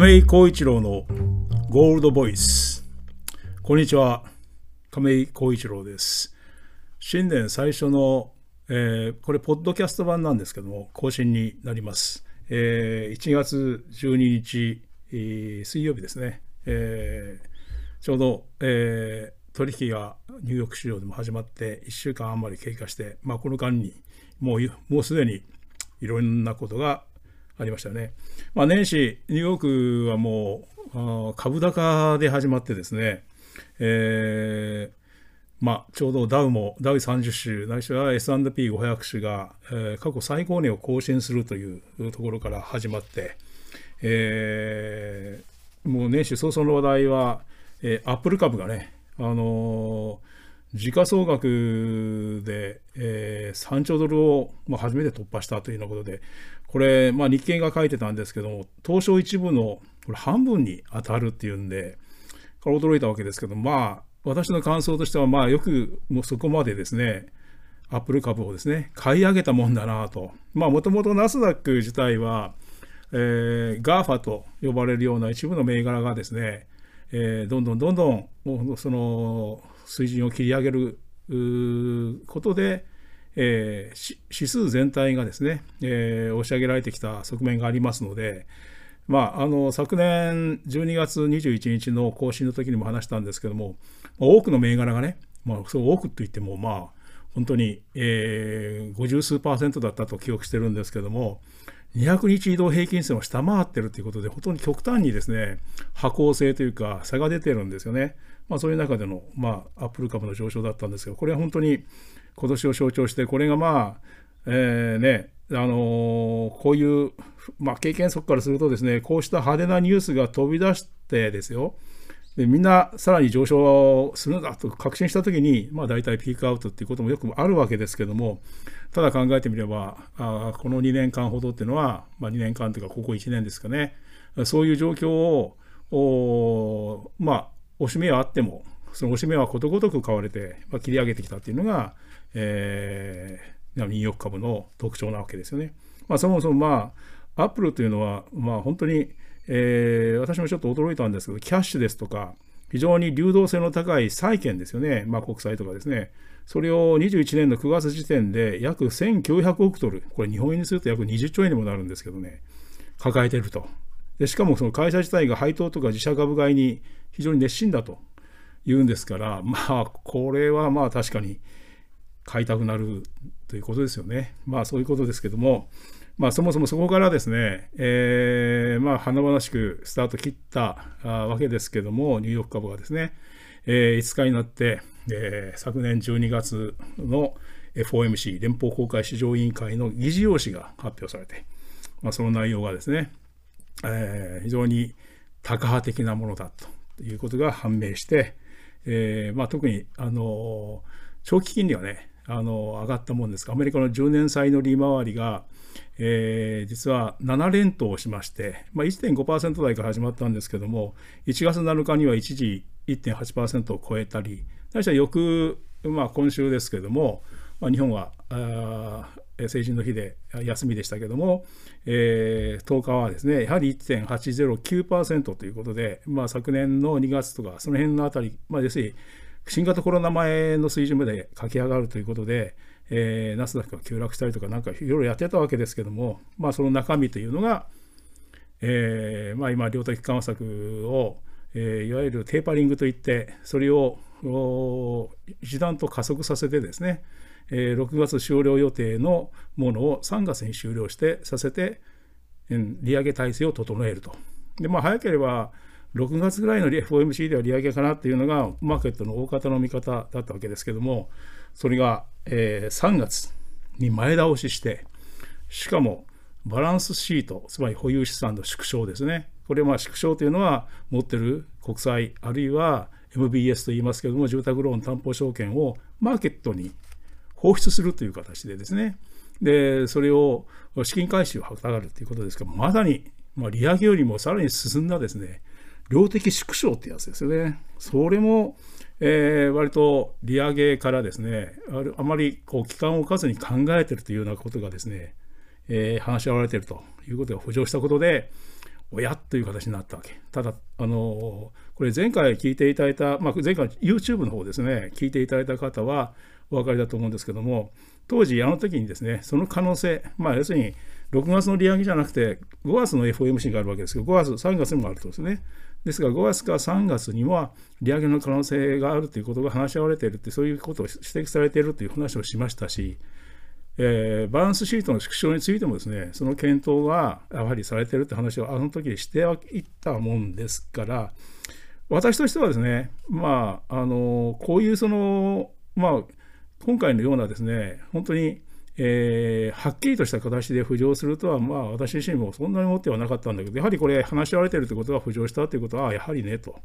亀井浩一郎のゴールドボイス。こんにちは。亀井浩一郎です。新年最初の、えー、これ、ポッドキャスト版なんですけども、更新になります。えー、1月12日、えー、水曜日ですね。えー、ちょうど、えー、取引がニューヨーク市場でも始まって1週間余り経過して、まあ、この間にもうもうすでにいろんなことがありましたよね。まあ、年始、ニューヨークはもう株高で始まってですね、えーまあ、ちょうどダウも、ダウ30種、ないしは S&P500 種が、えー、過去最高値を更新するというところから始まって、えー、もう年始早々の話題は、えー、アップル株がね、あのー、時価総額で、えー、3兆ドルを、まあ、初めて突破したというようなことで、これ、まあ、日経が書いてたんですけども、東証一部のこれ半分に当たるっていうんで、これ驚いたわけですけど、まあ、私の感想としては、まあ、よくもうそこまでですね、アップル株をですね、買い上げたもんだなと。まあ、もともとナスダック自体は、えー、GAFA と呼ばれるような一部の銘柄がですね、えー、どんどんどんどんその水準を切り上げることで、えー、指数全体がですね、えー、押し上げられてきた側面がありますので、まあ、あの昨年12月21日の更新の時にも話したんですけども、多くの銘柄がね、まあ、そう多くといっても、まあ、本当に、えー、50数パーセントだったと記憶してるんですけども、200日移動平均線を下回ってるということで、本当に極端にですね、波行性というか、差が出てるんですよね。まあ、そういう中での、まあ、アップル株の上昇だったんですけど、これは本当に今年を象徴して、これがまあ、えー、ね、あのー、こういう、まあ、経験則からするとですね、こうした派手なニュースが飛び出してですよ、でみんなさらに上昇するんだと確信したときに、まあ、大体ピークアウトっていうこともよくあるわけですけども、ただ考えてみれば、あこの2年間ほどっていうのは、まあ、2年間というか、ここ1年ですかね、そういう状況を、おまあ、おしめはあっても、そのおしめはことごとく買われて、まあ、切り上げてきたっていうのが、えー、ニューヨーク株の特徴なわけですよね。まあ、そもそも、まあ、アップルというのは、まあ、本当に、え、私もちょっと驚いたんですけど、キャッシュですとか、非常に流動性の高い債券ですよね、まあ、国債とかですね、それを21年の9月時点で約1900億ドル、これ日本円にすると約20兆円にもなるんですけどね、抱えていると。でしかもその会社自体が配当とか自社株買いに非常に熱心だというんですから、まあ、これはまあ確かに買いたくなるということですよね。まあそういうことですけども、まあ、そもそもそこからですね、えー、まあ、華々しくスタート切ったわけですけども、ニューヨーク株がですね、えー、5日になって、えー、昨年12月の FOMC、連邦公開市場委員会の議事要旨が発表されて、まあ、その内容がですね、えー、非常にタカ派的なものだということが判明して、えーまあ、特に、あの長期金利はね、あの上がったもんですが、アメリカの10年債の利回りが、えー、実は7連投しまして、まあ、1.5%台から始まったんですけども、1月7日には一時1.8%を超えたり、対しては翌、まあ、今週ですけども、まあ、日本は成人の日で休みでしたけども、えー、10日はですね、やはり1.809%ということで、まあ、昨年の2月とか、その辺のあたり、まあ、要するに新型コロナ前の水準まで駆け上がるということで、えー、ナスダックが急落したりとか、なんかいろいろやってたわけですけども、まあ、その中身というのが、えーまあ、今、量的緩和策を、えー、いわゆるテーパリングといって、それを一段と加速させてですね、えー、6月終了予定のものを3月に終了してさせて、利上げ体制を整えると。で、まあ、早ければ6月ぐらいの FOMC では利上げかなっていうのが、マーケットの大方の見方だったわけですけども、それが、えー、3月に前倒しして、しかもバランスシート、つまり保有資産の縮小ですね。これは縮小というのは持ってる国債、あるいは MBS と言いますけども、住宅ローン担保証券をマーケットに放出するという形でですね、で、それを資金回収を図るということですから、まさに、まあ、利上げよりもさらに進んだですね、量的縮小ってやつですよね。それも、えー、割と利上げからですね、あまりこう期間を置かずに考えてるというようなことがですね、えー、話し合われてるということが浮上したことで、おやという形になったわけ。ただ、あのこれ前回聞いていただいた、まあ、前回 YouTube の方ですね、聞いていただいた方はお分かりだと思うんですけども、当時、あの時にですね、その可能性、まあ、要するに6月の利上げじゃなくて、5月の FOMC があるわけですけど、5月、3月にもあるとですね。ですが、5月か3月には利上げの可能性があるということが話し合われているって、そういうことを指摘されているという話をしましたし、えー、バランスシートの縮小についてもですね、その検討がやはりされているって話をあの時にしていったもんですから、私としてはですね、まあ、あの、こういうその、まあ、今回のようなですね、本当に、えー、はっきりとした形で浮上するとは、まあ、私自身もそんなに思ってはなかったんだけど、やはりこれ、話し合われてるということが浮上したということは、やはりねと。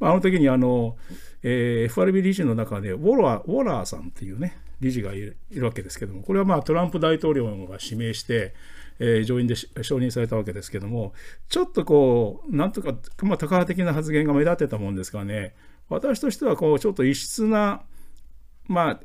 あ、の時にあの、えー、FRB 理事の中でウォラー、ウォラーさんっていうね、理事がいるいるわけですけども、これはまあトランプ大統領が指名して、えー、上院で承認されたわけですけども、ちょっとこう、なんとか、まあ、高派的な発言が目立ってたもんですからね、私としてはこう、ちょっと異質な、まあ、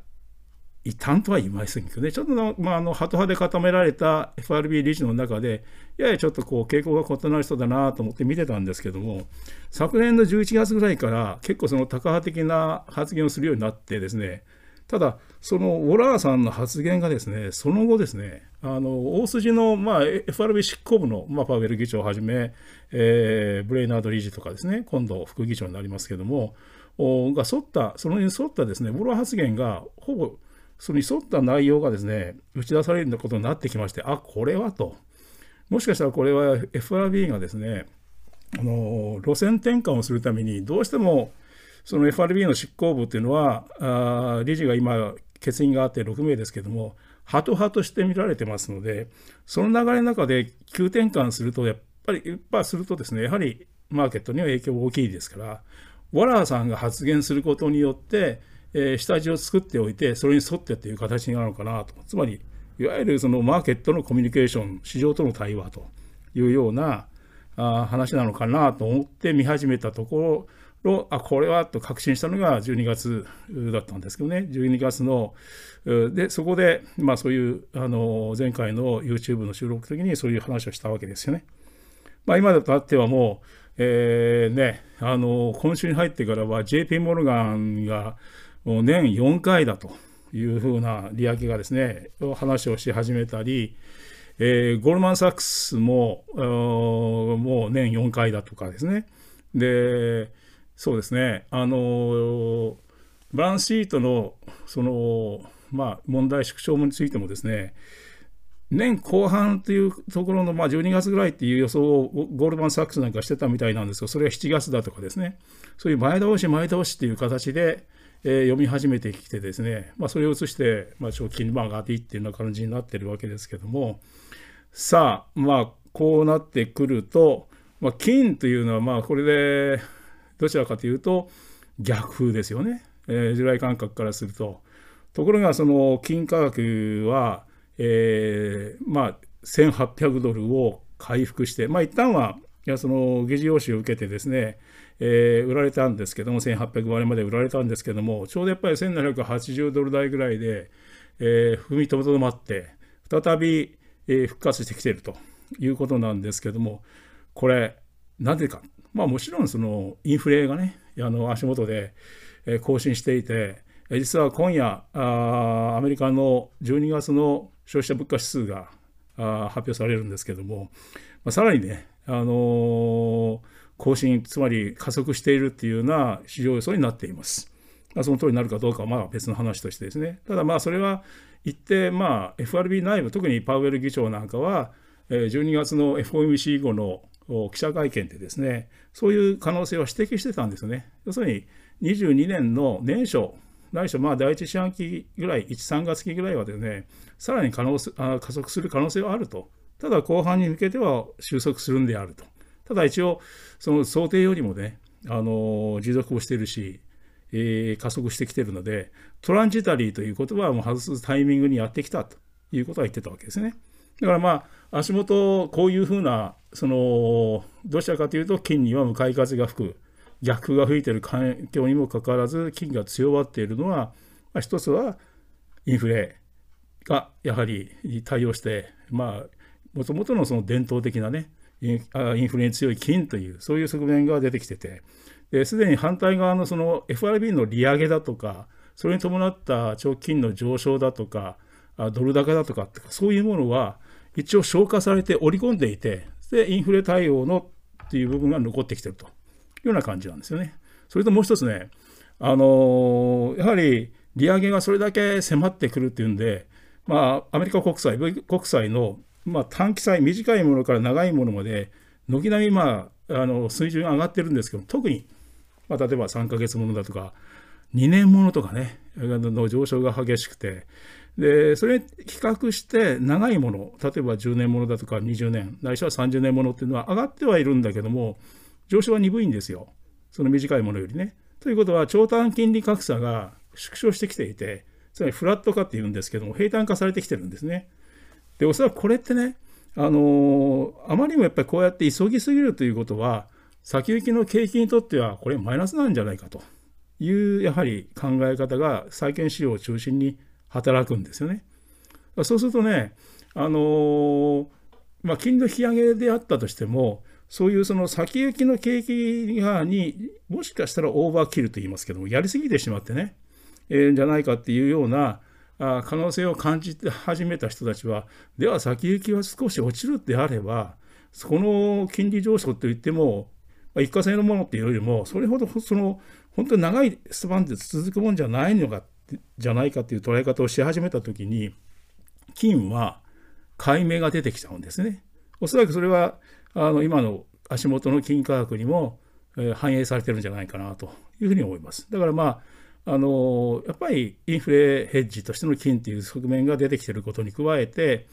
異端とは言いませんけどね、ちょっとの、まあ、あの、ハト派で固められた FRB 理事の中で、ややちょっとこう、傾向が異なる人だなと思って見てたんですけども、昨年の11月ぐらいから結構その高派的な発言をするようになってですね、ただ、そのウォラーさんの発言がですね、その後ですね、あの大筋の、まあ、FRB 執行部の、まあ、パウエル議長をはじめ、えー、ブレイナード理事とかですね、今度副議長になりますけども、が沿った、そのに沿ったですね、ウォラー発言がほぼそれに沿った内容がですね、打ち出されることになってきまして、あ、これはと。もしかしたらこれは FRB がですね、あの路線転換をするために、どうしてもその FRB の執行部っていうのは、あ理事が今、欠員があって6名ですけども、ハト派として見られてますので、その流れの中で急転換すると、やっぱり、やっぱするとですね、やはりマーケットには影響が大きいですから、ウォラーさんが発言することによって、下地を作っておいて、それに沿ってっていう形になるのかなと。つまり、いわゆるそのマーケットのコミュニケーション、市場との対話というような話なのかなと思って見始めたところ、あ、これはと確信したのが12月だったんですけどね、12月の、で、そこで、まあそういう、あの、前回の YouTube の収録的にそういう話をしたわけですよね。まあ今だとあってはもう、えー、ね、あの、今週に入ってからは JP モルガンが、年4回だというふうな利上げがですね、話をし始めたり、えー、ゴールマン・サックスももう年4回だとかですね。で、そうですね、あのバランスシートのその、まあ、問題縮小についてもですね、年後半というところの、まあ、12月ぐらいっていう予想をゴールマン・サックスなんかしてたみたいなんですが、それは7月だとかですね、そういう前倒し前倒しっていう形で、えー、読み始めてきてですね、まあ、それを移して、まあ、長期金利が上がっていっていうような感じになってるわけですけども、さあ、まあ、こうなってくると、まあ、金というのは、まあ、これで、どちらかというと、逆風ですよね。えー、従来感覚からすると。ところが、その金価格は、えー、まあ、1800ドルを回復して、まあ、一旦は、いやその議事要旨を受けてですね、えー、売られたんですけども、1800割まで売られたんですけども、ちょうどやっぱり1780ドル台ぐらいで、えー、踏みとどまって、再び、えー、復活してきているということなんですけども、これ、なぜか、まあもちろんそのインフレがね、あの足元で、更新していて、実は今夜あ、アメリカの12月の消費者物価指数が発表されるんですけども、まあ、さらにね、あの更新、つまり加速しているっていうような市場予想になっています。まあ、その通りになるかどうかはまあ別の話としてですね。ただまあそれは一定、まあ FRB 内部、特にパウエル議長なんかは、12月の FOMC 後の記者会見でですね、そういう可能性は指摘してたんですね。要するに22年の年初、ないしはまあ第一四半期ぐらい、1、3月期ぐらいはですね、さらに可能あ加速する可能性はあると。ただ後半に向けては収束するんであると。ただ一応、その想定よりもね、あの持続をしているし、えー、加速してきているので、トランジタリーという言葉も外すタイミングにやってきたということは言ってたわけですね。だからまあ、足元、こういうふうな、その、どちらかというと、金には向かい風が吹く、逆風が吹いている環境にもかかわらず、金が強まっているのは、まあ、一つはインフレがやはり対応して、まあ、もともとのその伝統的なね、インフレに強い金という、そういう側面が出てきてて、すでに反対側のその FRB の利上げだとか、それに伴った長期金の上昇だとか、ドル高だとか、そういうものは一応消化されて織り込んでいて、で、インフレ対応のっていう部分が残ってきてるというような感じなんですよね。それともう一つね、あのやはり利上げがそれだけ迫ってくるっていうんで、まあ、アメリカ国債、国債の、まあ、短期債、短いものから長いものまで、軒並み、まあ、あの水準が上がってるんですけど、特に、まあ、例えば3ヶ月ものだとか、2年ものとかね、の上昇が激しくて、で、それ比較して長いもの、例えば10年ものだとか20年、ないしは30年ものっていうのは上がってはいるんだけども、上昇は鈍いんですよ。その短いものよりね。ということは、長短金利格差が縮小してきていて、つまりフラット化っていうんですけども、平坦化されてきてるんですね。で、おそらくこれってね、あのあまりにもやっぱりこうやって急ぎすぎるということは、先行きの景気にとってはこれマイナスなんじゃないかというやはり考え方が債券市場を中心に働くんですよね。そうするとね、あのまあ、金利の引き上げであったとしても、そういうその先行きの景気がにもしかしたらオーバーキルと言いますけども、やりすぎてしまってね、えー、じゃないかっていうような可能性を感じて始めた人たちは、では先行きは少し落ちるであれば、この金利上昇といっても、一過性のものっていうよりも、それほどその本当に長いスパンで続くもんじゃないのかじゃないかっていう捉え方をし始めたときに、金は買い目が出てきちゃうんですね。おそらくそれはあの今の足元の金価格にも、え、反映されてるんじゃないかなというふうに思います。だからまああのやっぱりインフレヘッジとしての金という側面が出てきていることに加えて、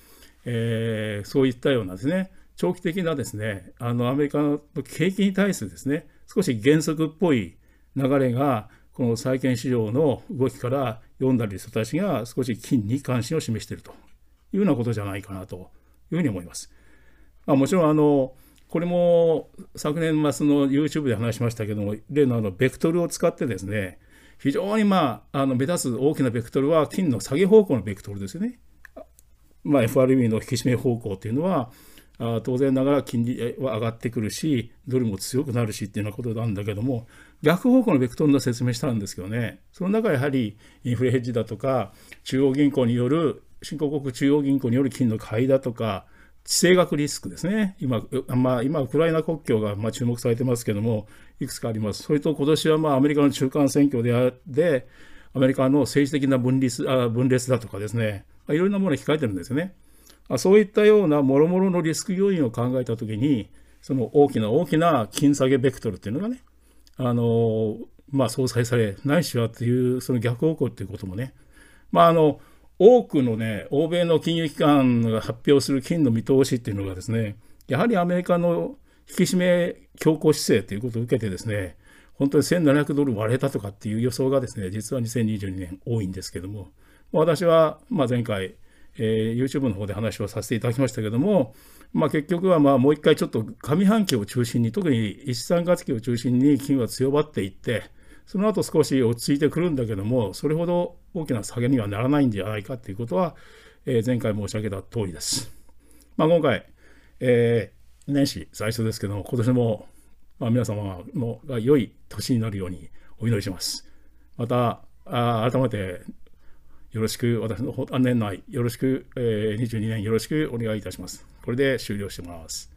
えー、そういったようなですね、長期的なですね、あのアメリカの景気に対するですね、少し原則っぽい流れが、この債券市場の動きから読んだり人たちが少し金に関心を示しているというようなことじゃないかなというふうに思います。まあ、もちろんあのこれも昨年末の YouTube で話しましたけども、例のあのベクトルを使ってですね、非常に、まあ、あの目立つ大きなベクトルは金の下げ方向のベクトルですよね。まあ、FRB の引き締め方向っていうのは、あ当然ながら金利は上がってくるし、ドルも強くなるしっていうようなことなんだけども、逆方向のベクトルの説明したんですけどね、その中やはりインフレヘッジだとか、中央銀行による、新興国中央銀行による金の買いだとか、地政学リスクですね。今、まあ、今、ウクライナ国境がま注目されてますけども、いくつかあります。それと今年はまあアメリカの中間選挙であで、アメリカの政治的な分裂あ分裂だとかですね、いろんなものが控えてるんですよね。そういったようなもろもろのリスク要因を考えたときに、その大きな大きな金下げベクトルっていうのがね、あのまあ、相殺され、ないしはっていう、その逆方向っていうこともね、まあ、あの多くのね、欧米の金融機関が発表する金の見通しっていうのがですね、やはりアメリカの引き締め強硬姿勢ということを受けてですね、本当に1700ドル割れたとかっていう予想がですね、実は2022年多いんですけども、私はま前回、えー、YouTube の方で話をさせていただきましたけども、まあ、結局はまあもう一回ちょっと上半期を中心に、特に1、3月期を中心に金は強まっていって、その後少し落ち着いてくるんだけども、それほど大きな下げにはならないんじゃないかということは、えー、前回申し上げた通りです。まあ、今回、えー、年始最初ですけども、今年も、まあ、皆様のが良い年になるようにお祈りします。また、あ改めてよろしく、私の年内よろしく、えー、22年よろしくお願いいたします。これで終了してます。